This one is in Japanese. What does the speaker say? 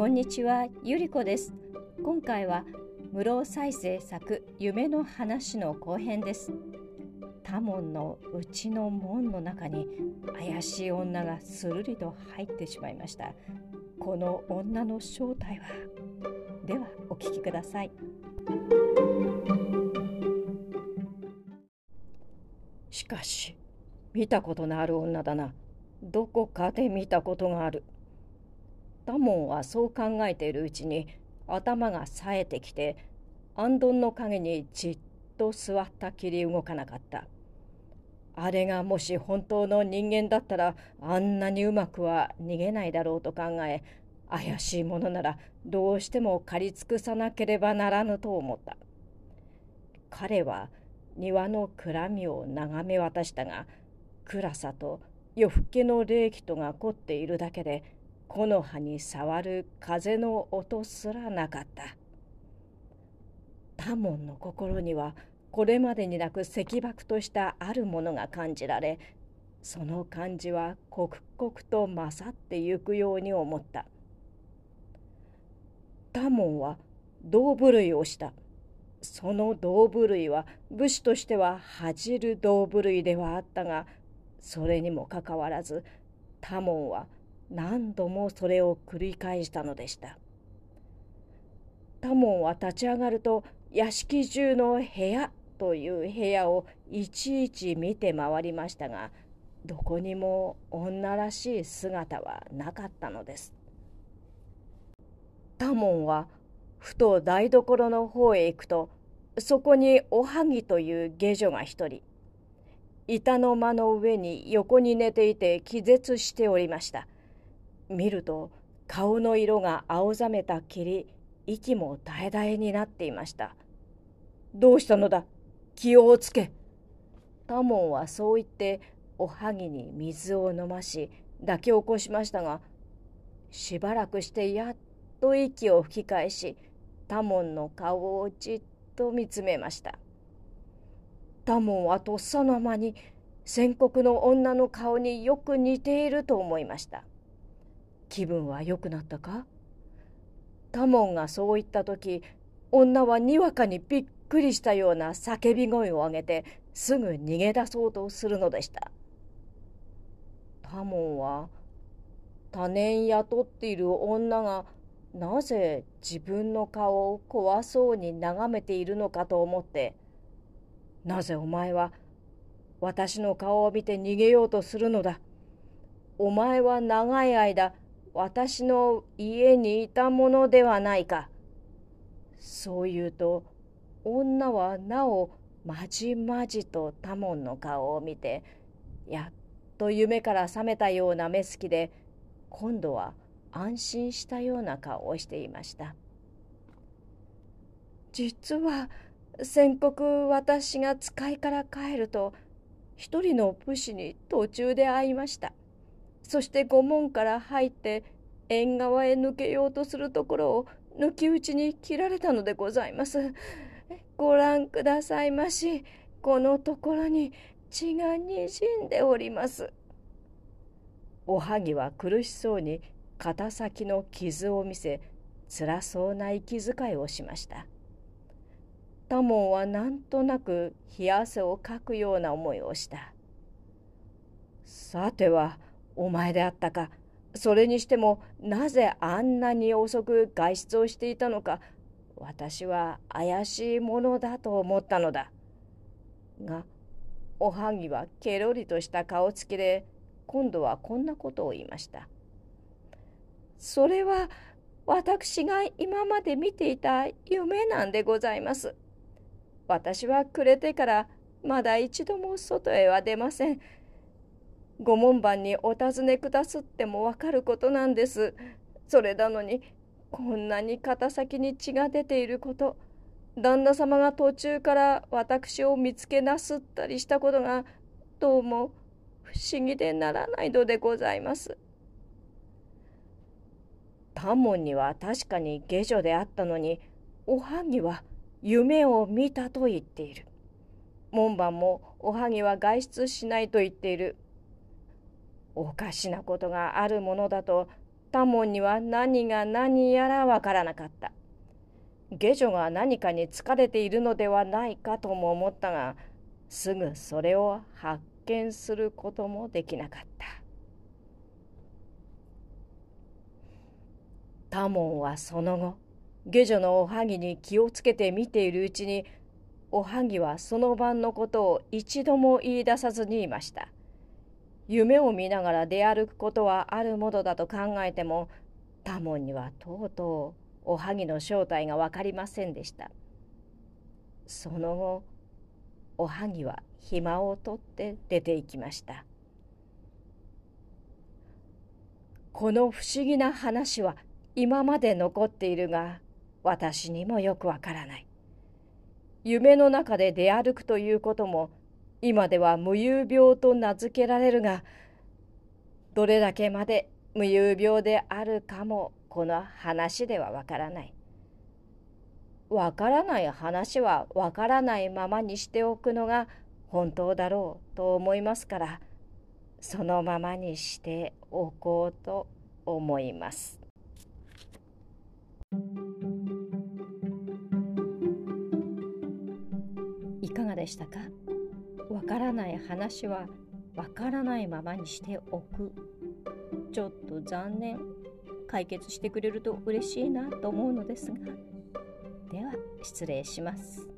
こんにちは、ゆりこです。今回は室再生作夢の話の後編です。多門のうちの門の中に怪しい女がするりと入ってしまいました。この女の正体は？ではお聞きください。しかし見たことのある女だな。どこかで見たことがある。多門はそう考えているうちに頭が冴えてきて安どんの陰にじっと座ったきり動かなかった。あれがもし本当の人間だったらあんなにうまくは逃げないだろうと考え怪しいものならどうしても借り尽くさなければならぬと思った。彼は庭の暗みを眺め渡したが暗さと夜更けの冷気とが凝っているだけで木の葉に触る風の音すらなかった。多門の心にはこれまでになく石爆としたあるものが感じられその感じは刻々と勝ってゆくように思った。多門は胴部類をした。その胴部類は武士としては恥じる胴部類ではあったがそれにもかかわらず多門は何度もそれを繰り返したのでした。多門は立ち上がると屋敷中の部屋という部屋をいちいち見て回りましたがどこにも女らしい姿はなかったのです。多門はふと台所の方へ行くとそこにおはぎという下女が一人板の間の上に横に寝ていて気絶しておりました。見ると顔の色が青ざめたきり息も絶え絶えになっていました。どうしたのだ？気をつけ。多門はそう言っておはぎに水を飲まし抱き起こしましたがしばらくしてやっと息を吹き返し多門の顔をじっと見つめました。多門はとっさの間に宣告の女の顔によく似ていると思いました。気分は良くなったか？多門がそう言った時女はにわかにびっくりしたような叫び声を上げてすぐ逃げ出そうとするのでした。多門は他年雇っている女がなぜ自分の顔を怖そうに眺めているのかと思ってなぜお前は私の顔を見て逃げようとするのだ？お前は長い間私の家にいたものではないか。そう言うと女はなおまじまじと多門の顔を見てやっと夢から覚めたような目つきで今度は安心したような顔をしていました。実は先刻私が使いから帰ると一人の武士に途中で会いました。そして御門から入って縁側へ抜けようとするところを抜き打ちに切られたのでございます。ご覧くださいまし。このところに血がにじんでおります。おはぎは苦しそうに肩先の傷を見せ、辛そうな息遣いをしました。多門はなんとなく冷や汗をかくような思いをした。さては、お前であったか。それにしてもなぜあんなに遅く外出をしていたのか私は怪しいものだと思ったのだ。がおはぎはケロリとした顔つきで今度はこんなことを言いました。それは私が今まで見ていた夢なんでございます。私は暮れてからまだ一度も外へは出ません。ご門番にお尋ねくだすってもわかることなんです。それなのにこんなに肩先に血が出ていること旦那様が途中から私を見つけなすったりしたことがどうも不思議でならないのでございます。多門には確かに下女であったのにおはぎは夢を見たと言っている。門番もおはぎは外出しないと言っている。おかしなことがあるものだとタモンには何が何やらわからなかった。下女が何かに疲れているのではないかとも思ったが、すぐそれを発見することもできなかった。タモンはその後、下女のおはぎに気をつけて見ているうちに、おはぎはその晩のことを一度も言い出さずにいました。夢を見ながら出歩くことはあるものだと考えても、タモンにはとうとうおはぎの正体が分かりませんでした。その後、おはぎは暇を取って出て行きました。この不思議な話は今まで残っているが、私にもよくわからない。夢の中で出歩くということも、今では無遊病と名付けられるが、どれだけまで無遊病であるかもこの話ではわからない。わからない話はわからないままにしておくのが本当だろうと思いますから、そのままにしておこうと思います。いかがでしたか？わからない話はわからないままにしておく。ちょっと残念。解決してくれると嬉しいなと思うのですがでは失礼します。